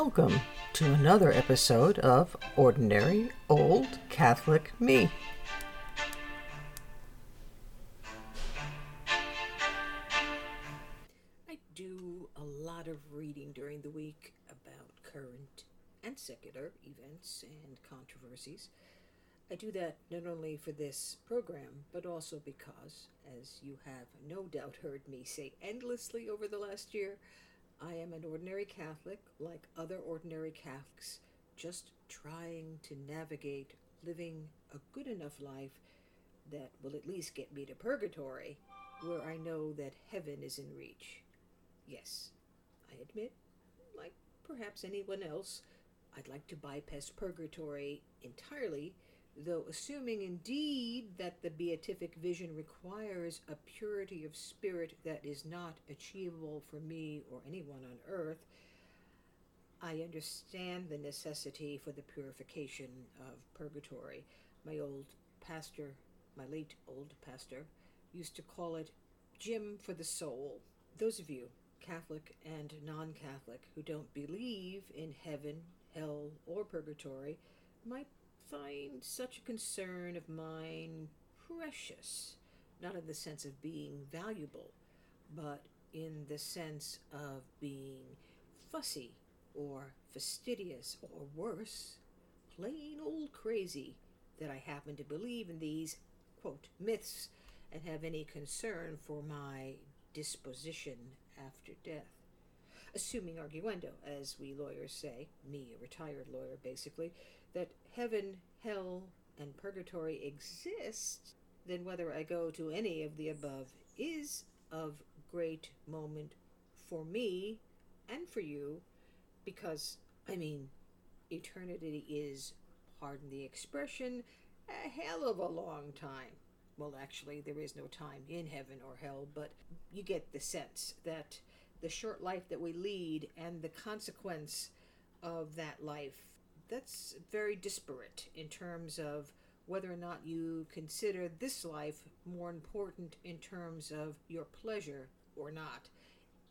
Welcome to another episode of Ordinary Old Catholic Me. I do a lot of reading during the week about current and secular events and controversies. I do that not only for this program, but also because, as you have no doubt heard me say endlessly over the last year, I am an ordinary Catholic, like other ordinary Catholics, just trying to navigate living a good enough life that will at least get me to purgatory, where I know that heaven is in reach. Yes, I admit, like perhaps anyone else, I'd like to bypass purgatory entirely though assuming indeed that the beatific vision requires a purity of spirit that is not achievable for me or anyone on earth, I understand the necessity for the purification of purgatory. My old pastor, my late old pastor, used to call it gym for the soul. Those of you, Catholic and non Catholic, who don't believe in heaven, hell, or purgatory, might find such a concern of mine precious, not in the sense of being valuable, but in the sense of being fussy or fastidious or worse, plain old crazy that I happen to believe in these, quote, myths and have any concern for my disposition after death. Assuming arguendo, as we lawyers say, me, a retired lawyer basically, that heaven, hell, and purgatory exist, then whether I go to any of the above is of great moment for me and for you, because, I mean, eternity is, pardon the expression, a hell of a long time. Well, actually, there is no time in heaven or hell, but you get the sense that the short life that we lead and the consequence of that life that's very disparate in terms of whether or not you consider this life more important in terms of your pleasure or not,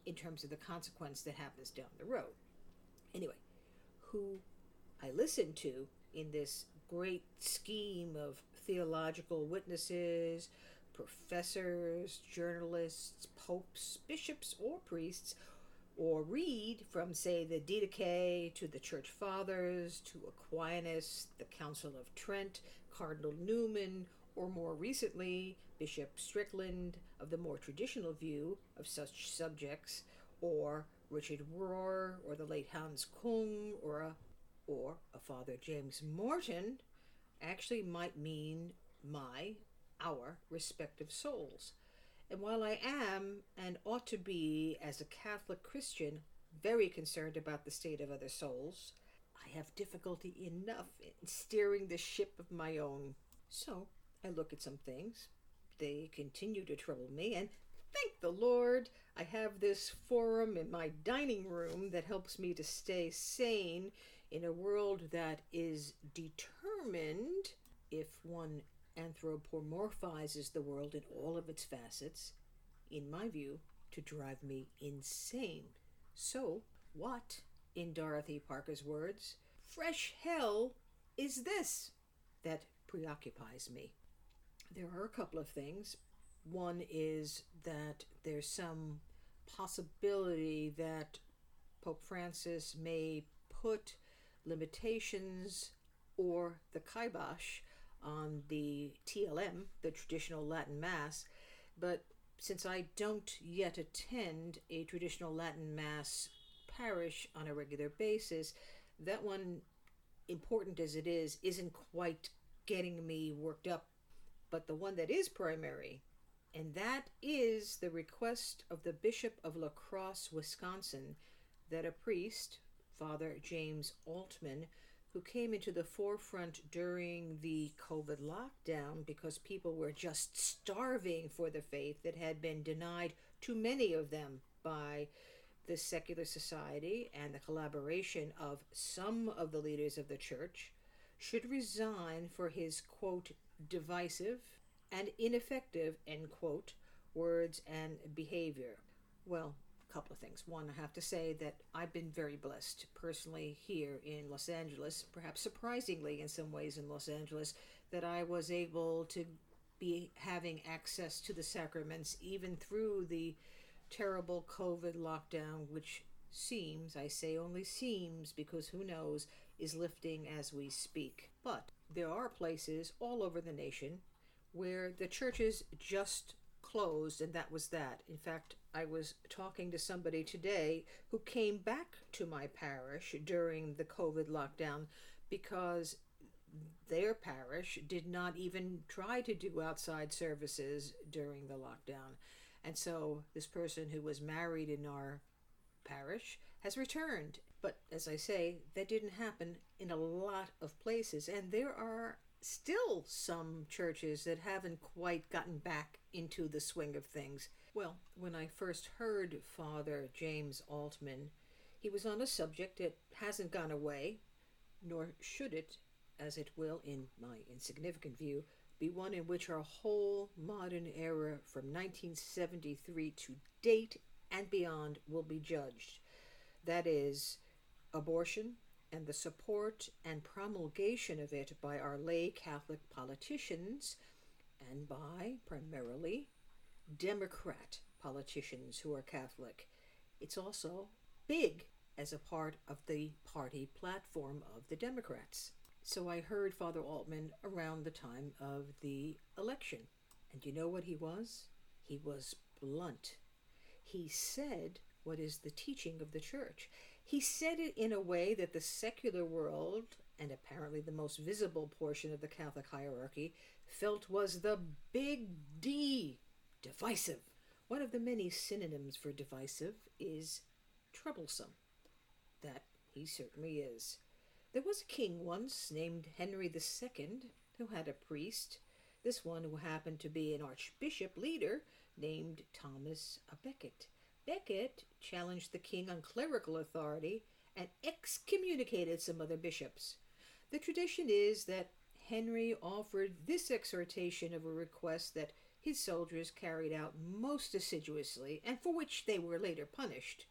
in terms of the consequence that happens down the road. Anyway, who I listen to in this great scheme of theological witnesses, professors, journalists, popes, bishops, or priests or read from, say, the Didache to the Church Fathers to Aquinas, the Council of Trent, Cardinal Newman, or more recently, Bishop Strickland of the more traditional view of such subjects, or Richard Rohr, or the late Hans Kung, or a, or a Father James Martin, actually might mean my, our respective souls. And while I am, and ought to be, as a Catholic Christian, very concerned about the state of other souls, I have difficulty enough in steering the ship of my own. So I look at some things. They continue to trouble me, and thank the Lord, I have this forum in my dining room that helps me to stay sane in a world that is determined, if one anthropomorphizes the world in all of its facets, in my view, to drive me insane. So, what, in Dorothy Parker's words, fresh hell is this that preoccupies me? There are a couple of things. One is that there's some possibility that Pope Francis may put limitations or the kibosh on the TLM, the traditional Latin Mass, but since I don't yet attend a traditional Latin Mass parish on a regular basis, that one, important as it is, isn't quite getting me worked up. But the one that is primary, and that is the request of the Bishop of La Crosse, Wisconsin, that a priest, Father James Altman, who came into the forefront during the COVID lockdown because people were just starving for the faith that had been denied to many of them by the secular society and the collaboration of some of the leaders of the church, should resign for his quote divisive and ineffective end quote words and behavior. Well, couple of things. One, I have to say that I've been very blessed personally here in Los Angeles, perhaps surprisingly in some ways in Los Angeles, that I was able to be having access to the sacraments even through the terrible COVID lockdown, which seems, I say only seems because who knows, is lifting as we speak. But there are places all over the nation where the churches just closed and that was that. In fact, I was talking to somebody today who came back to my parish during the COVID lockdown because their parish did not even try to do outside services during the lockdown. And so this person who was married in our parish has returned. But as I say, that didn't happen in a lot of places. And there are still some churches that haven't quite gotten back into the swing of things. Well, when I first heard Father James Altman, he was on a subject that hasn't gone away, nor should it, as it will, in my insignificant view, be one in which our whole modern era from 1973 to date and beyond will be judged. That is, abortion and the support and promulgation of it by our lay Catholic politicians and by, primarily, Democrat politicians who are Catholic. It's also big as a part of the party platform of the Democrats. So I heard Father Altman around the time of the election. And you know what he was? He was blunt. He said what is the teaching of the church. He said it in a way that the secular world, and apparently the most visible portion of the Catholic hierarchy, felt was the big D divisive. One of the many synonyms for divisive is troublesome. That he certainly is. There was a king once named Henry II who had a priest, this one who happened to be an archbishop leader named Thomas a Becket. Becket challenged the king on clerical authority and excommunicated some other bishops. The tradition is that Henry offered this exhortation of a request that his soldiers carried out most assiduously, and for which they were later punished.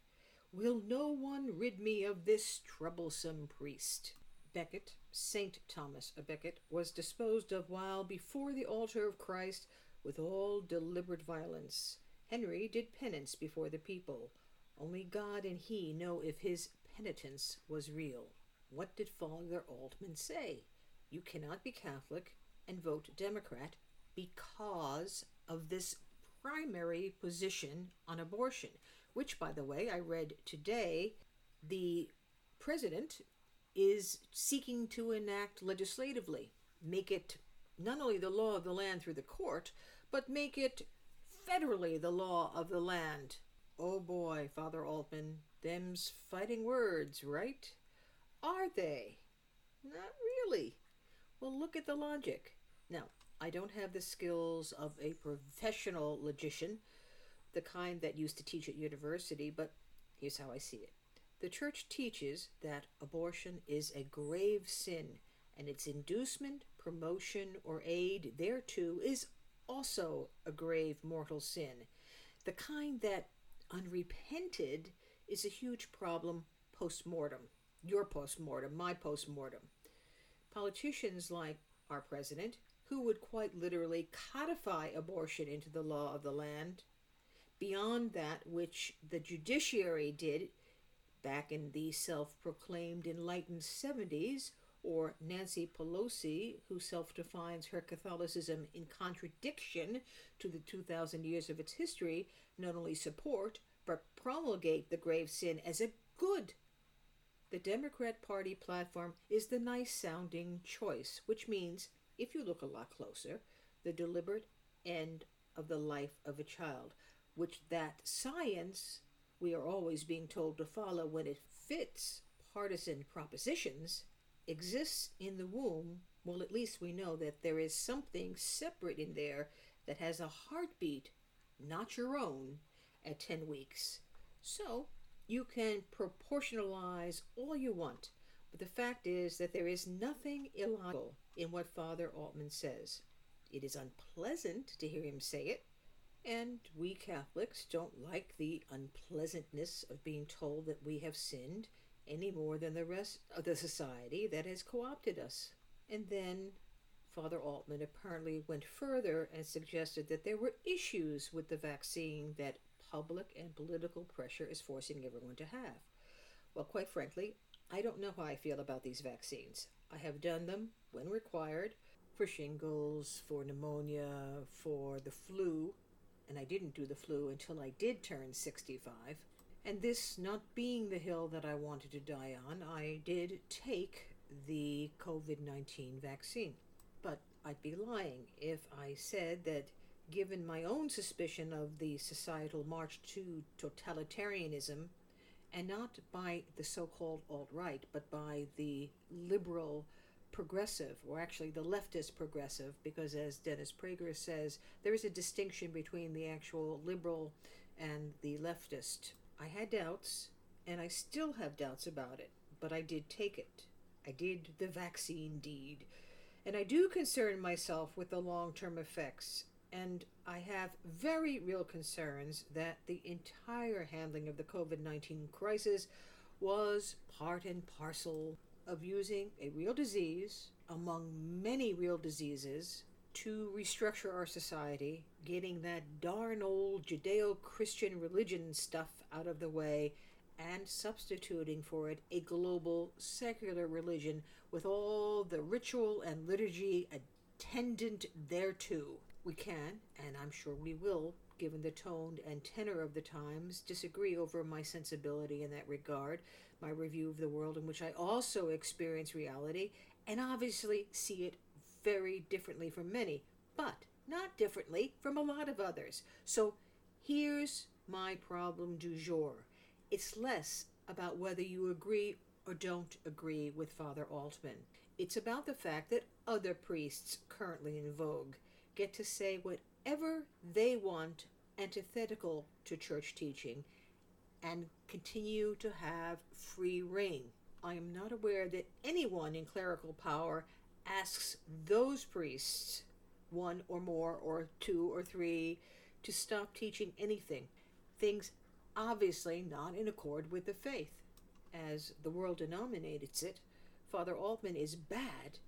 Will no one rid me of this troublesome priest? Becket, Saint Thomas a Becket, was disposed of while before the altar of Christ with all deliberate violence. Henry did penance before the people. Only God and he know if his penitence was real. What did Father Altman say? You cannot be Catholic and vote Democrat because of this primary position on abortion, which, by the way, I read today, the president is seeking to enact legislatively, make it not only the law of the land through the court, but make it federally the law of the land. Oh boy, Father Altman, them's fighting words, right? Are they? Not really. Well, look at the logic. Now, I don't have the skills of a professional logician, the kind that used to teach at university, but here's how I see it. The Church teaches that abortion is a grave sin, and its inducement, promotion, or aid thereto is also a grave mortal sin, the kind that, unrepented, is a huge problem post mortem. Your post mortem, my post mortem. Politicians like our president, who would quite literally codify abortion into the law of the land, beyond that which the judiciary did back in the self proclaimed enlightened 70s or Nancy Pelosi, who self defines her Catholicism in contradiction to the 2,000 years of its history, not only support, but promulgate the grave sin as a good. The Democrat Party platform is the nice sounding choice, which means, if you look a lot closer, the deliberate end of the life of a child, which that science we are always being told to follow when it fits partisan propositions exists in the womb, well, at least we know that there is something separate in there that has a heartbeat, not your own, at 10 weeks. So, you can proportionalize all you want, but the fact is that there is nothing illogical in what Father Altman says. It is unpleasant to hear him say it, And we Catholics don't like the unpleasantness of being told that we have sinned any more than the rest of the society that has co opted us. And then Father Altman apparently went further and suggested that there were issues with the vaccine that public and political pressure is forcing everyone to have. Well, quite frankly, I don't know how I feel about these vaccines. I have done them when required for shingles, for pneumonia, for the flu, and I didn't do the flu until I did turn 65. And this not being the hill that I wanted to die on, I did take the COVID 19 vaccine. But I'd be lying if I said that, given my own suspicion of the societal march to totalitarianism, and not by the so called alt right, but by the liberal progressive, or actually the leftist progressive, because as Dennis Prager says, there is a distinction between the actual liberal and the leftist. I had doubts, and I still have doubts about it, but I did take it. I did the vaccine deed. And I do concern myself with the long term effects, and I have very real concerns that the entire handling of the COVID 19 crisis was part and parcel of using a real disease among many real diseases to restructure our society, getting that darn old Judeo Christian religion stuff out of the way, and substituting for it a global secular religion with all the ritual and liturgy attendant thereto. We can, and I'm sure we will, given the tone and tenor of the times, disagree over my sensibility in that regard, my review of the world in which I also experience reality, and obviously see it very differently from many, but not differently from a lot of others. So here's my problem du jour it's less about whether you agree or don't agree with Father Altman. It's about the fact that other priests currently in vogue get to say whatever they want antithetical to church teaching and continue to have free rein. I am not aware that anyone in clerical power asks those priests, one or more, or two or three, to stop teaching anything, things obviously not in accord with the faith. As the world denominates it, Father Altman is bad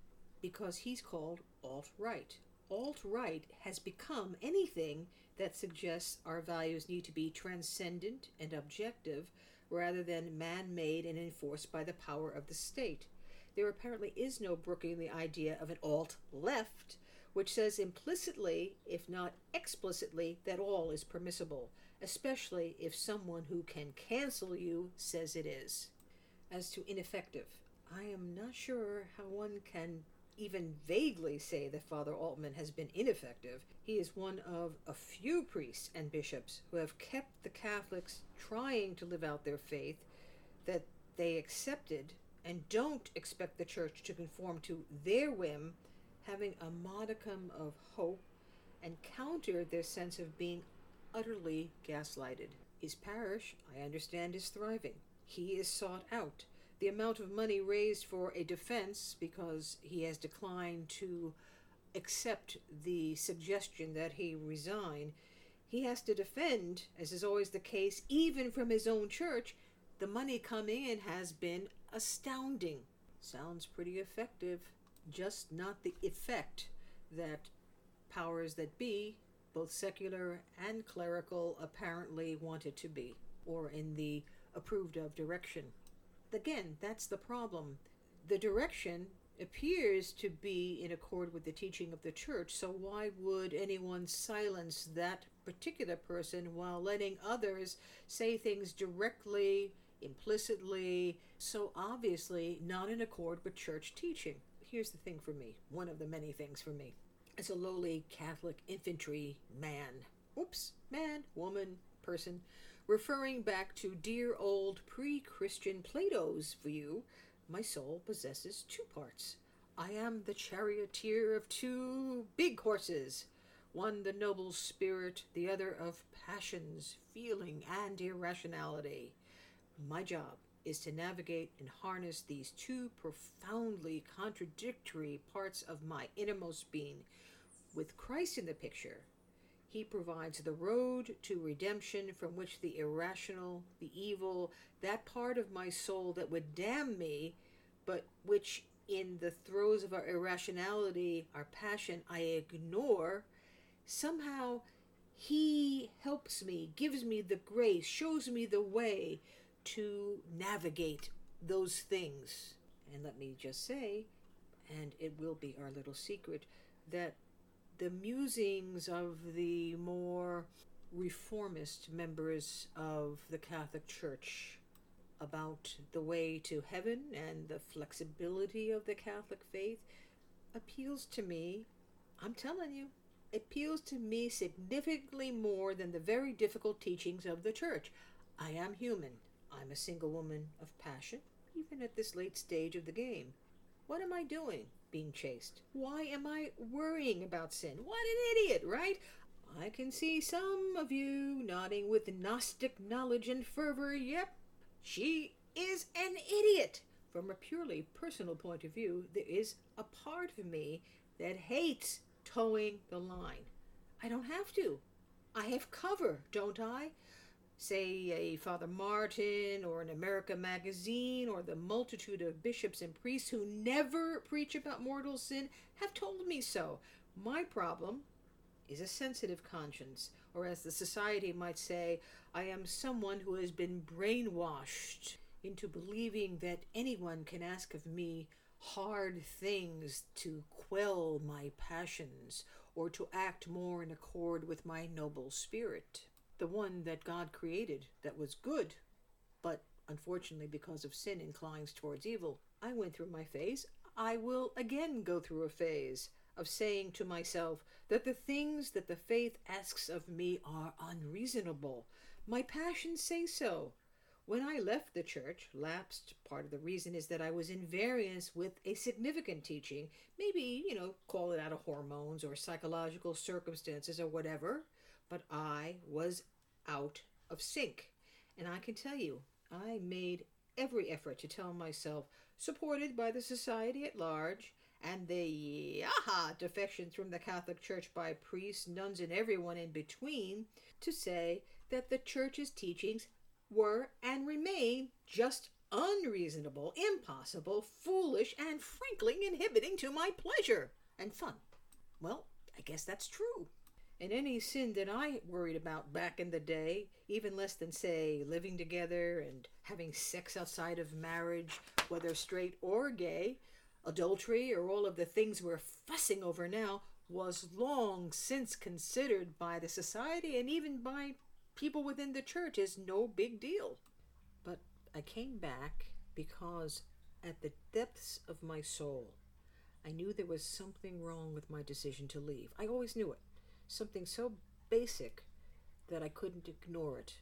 because he's called alt right. Alt right has become anything that suggests our values need to be transcendent and objective rather than man made and enforced by the power of the state. There apparently is no brooking the idea of an alt left, which says implicitly, if not explicitly, that all is permissible, especially if someone who can cancel you says it is. As to ineffective, I am not sure how one can even vaguely say that Father Altman has been ineffective. He is one of a few priests and bishops who have kept the Catholics trying to live out their faith that they accepted and don't expect the church to conform to their whim, having a modicum of hope and counter their sense of being utterly gaslighted. His parish, I understand, is thriving. He is sought out the amount of money raised for a defense because he has declined to accept the suggestion that he resign, he has to defend, as is always the case, even from his own church. The money coming in has been astounding. Sounds pretty effective, just not the effect that powers that be, both secular and clerical, apparently want it to be, or in the approved of direction again, that's the problem. The direction appears to be in accord with the teaching of the church, so why would anyone silence that particular person while letting others say things directly, implicitly, so obviously not in accord with church teaching? Here's the thing for me, one of the many things for me. As a lowly Catholic infantry man, oops, man, woman, person, Referring back to dear old pre Christian Plato's view, my soul possesses two parts. I am the charioteer of two big horses, one the noble spirit, the other of passions, feeling, and irrationality. My job is to navigate and harness these two profoundly contradictory parts of my innermost being. With Christ in the picture, He provides the road to redemption from which the irrational, the evil, that part of my soul that would damn me, but which in the throes of our irrationality, our passion, I ignore, somehow He helps me, gives me the grace, shows me the way to navigate those things. And let me just say, and it will be our little secret, that the musings of the more reformist members of the Catholic Church about the way to heaven and the flexibility of the Catholic faith appeals to me, I'm telling you, appeals to me significantly more than the very difficult teachings of the Church. I am human. I'm a single woman of passion, even at this late stage of the game. What am I doing being chaste? Why am I worrying about sin? What an idiot, right? I can see some of you nodding with Gnostic knowledge and fervor. Yep, she is an idiot. From a purely personal point of view, there is a part of me that hates toeing the line. I don't have to. I have cover, don't I? Say a Father Martin or an America magazine or the multitude of bishops and priests who never preach about mortal sin have told me so. My problem is a sensitive conscience, or as the society might say, I am someone who has been brainwashed into believing that anyone can ask of me hard things to quell my passions or to act more in accord with my noble spirit, the one that God created that was good, but unfortunately because of sin inclines towards evil. I went through my phase. I will again go through a phase of saying to myself that the things that the faith asks of me are unreasonable. My passions say so. When I left the church, lapsed, part of the reason is that I was in variance with a significant teaching. Maybe, you know, call it out of hormones or psychological circumstances or whatever, but I was out of sync. And I can tell you, I made every effort to tell myself, supported by the society at large, and the aha defections from the Catholic Church by priests, nuns, and everyone in between to say that the Church's teachings were and remain just unreasonable, impossible, foolish, and frankly inhibiting to my pleasure and fun. Well, I guess that's true. And any sin that I worried about back in the day, even less than, say, living together and having sex outside of marriage, whether straight or gay, adultery, or all of the things we're fussing over now, was long since considered by the society and even by people within the church as no big deal. But I came back because at the depths of my soul, I knew there was something wrong with my decision to leave. I always knew it. Something so basic that I couldn't ignore it.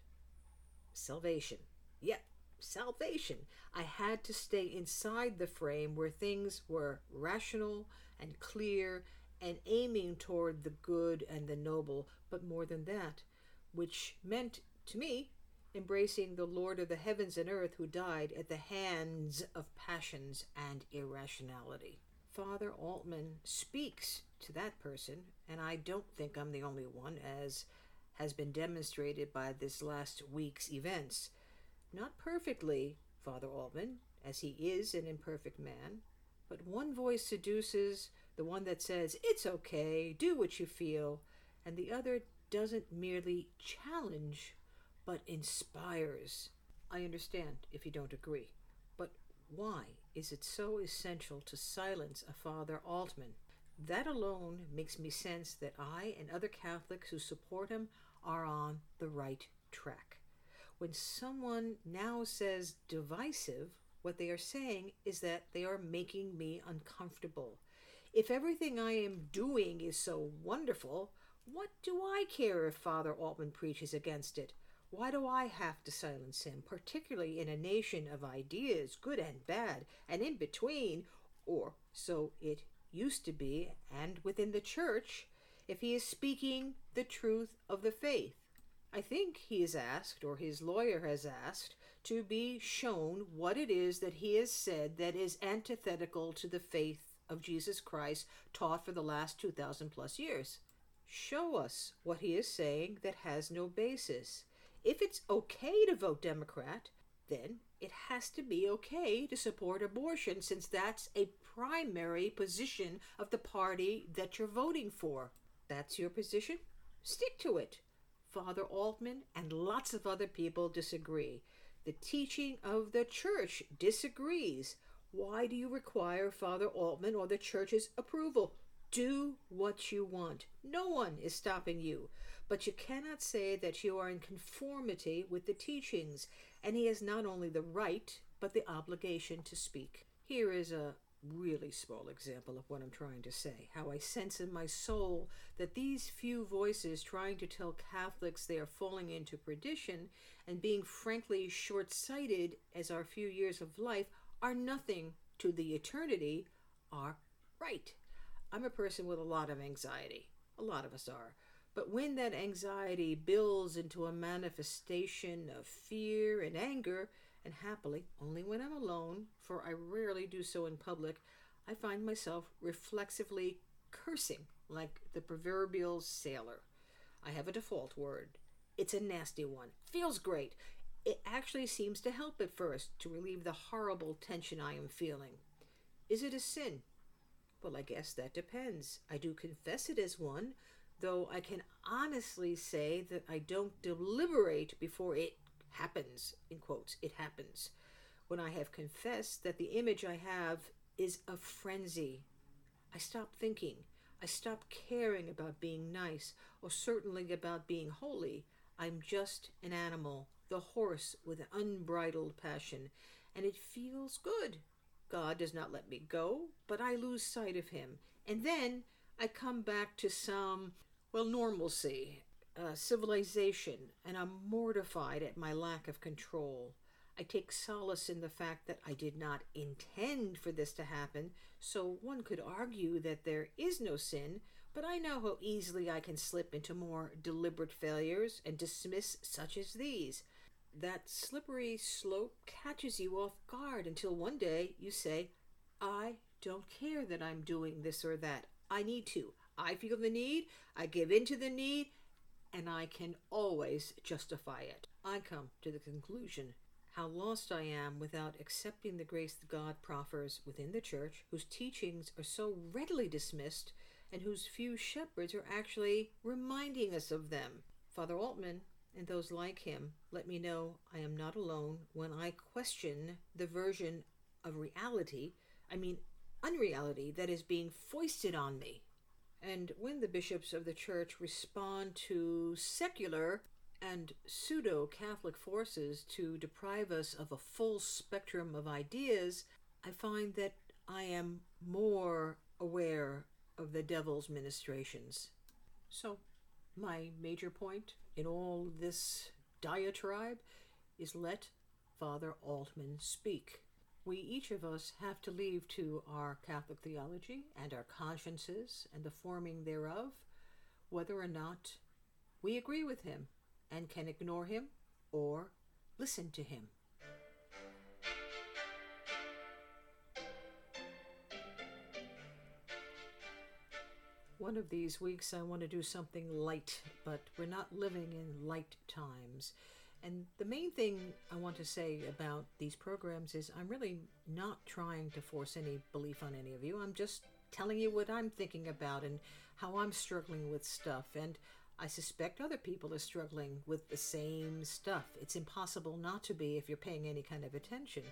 Salvation. Yep, salvation. I had to stay inside the frame where things were rational and clear and aiming toward the good and the noble, but more than that, which meant to me embracing the Lord of the heavens and earth who died at the hands of passions and irrationality. Father Altman speaks to that person, and I don't think I'm the only one, as has been demonstrated by this last week's events. Not perfectly, Father Altman, as he is an imperfect man, but one voice seduces, the one that says, It's okay, do what you feel, and the other doesn't merely challenge, but inspires. I understand if you don't agree, but why is it so essential to silence a Father Altman? That alone makes me sense that I and other Catholics who support him are on the right track. When someone now says divisive, what they are saying is that they are making me uncomfortable. If everything I am doing is so wonderful, what do I care if Father Altman preaches against it? Why do I have to silence him, particularly in a nation of ideas, good and bad, and in between, or so it used to be, and within the church, if he is speaking the truth of the faith? I think he is asked, or his lawyer has asked, to be shown what it is that he has said that is antithetical to the faith of Jesus Christ taught for the last 2,000 plus years. show us what he is saying that has no basis. If it's okay to vote Democrat, then it has to be okay to support abortion since that's a primary position of the party that you're voting for. That's your position? Stick to it. Father Altman and lots of other people disagree. The teaching of the church disagrees. Why do you require Father Altman or the church's approval? Do what you want. No one is stopping you. But you cannot say that you are in conformity with the teachings, and he has not only the right, but the obligation to speak. Here is a really small example of what I'm trying to say. How I sense in my soul that these few voices trying to tell Catholics they are falling into perdition and being frankly short sighted as our few years of life are nothing to the eternity are right. I'm a person with a lot of anxiety. A lot of us are. But when that anxiety builds into a manifestation of fear and anger, and happily, only when I'm alone, for I rarely do so in public, I find myself reflexively cursing like the proverbial sailor. I have a default word. It's a nasty one. Feels great. It actually seems to help at first to relieve the horrible tension I am feeling. Is it a sin? Well, I guess that depends. I do confess it as one, though I can honestly say that I don't deliberate before it happens, in quotes, it happens. When I have confessed that the image I have is a frenzy, I stop thinking. I stop caring about being nice, or certainly about being holy. I'm just an animal, the horse with unbridled passion, and it feels good. God does not let me go, but I lose sight of him. And then I come back to some, well, normalcy, uh, civilization, and I'm mortified at my lack of control. I take solace in the fact that I did not intend for this to happen, so one could argue that there is no sin, but I know how easily I can slip into more deliberate failures and dismiss such as these. That slippery slope catches you off guard until one day you say, I don't care that I'm doing this or that. I need to. I feel the need, I give in to the need, and I can always justify it. I come to the conclusion how lost I am without accepting the grace that God proffers within the church, whose teachings are so readily dismissed and whose few shepherds are actually reminding us of them. Father Altman and those like him let me know I am not alone when I question the version of reality, I mean unreality, that is being foisted on me. And when the bishops of the church respond to secular and pseudo Catholic forces to deprive us of a full spectrum of ideas, I find that I am more aware of the devil's ministrations. So, my major point in all this diatribe is let Father Altman speak. We each of us have to leave to our Catholic theology and our consciences and the forming thereof whether or not we agree with him and can ignore him or listen to him. One of these weeks, I want to do something light, but we're not living in light times. And the main thing I want to say about these programs is I'm really not trying to force any belief on any of you. I'm just telling you what I'm thinking about and how I'm struggling with stuff. And I suspect other people are struggling with the same stuff. It's impossible not to be if you're paying any kind of attention,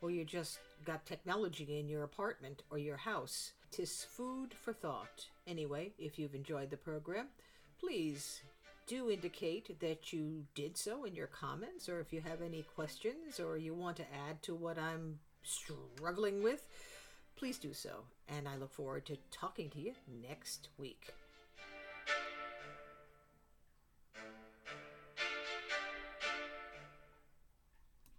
or you just got technology in your apartment or your house. Tis food for thought. Anyway, if you've enjoyed the program, please do indicate that you did so in your comments, or if you have any questions or you want to add to what I'm struggling with, please do so. And I look forward to talking to you next week.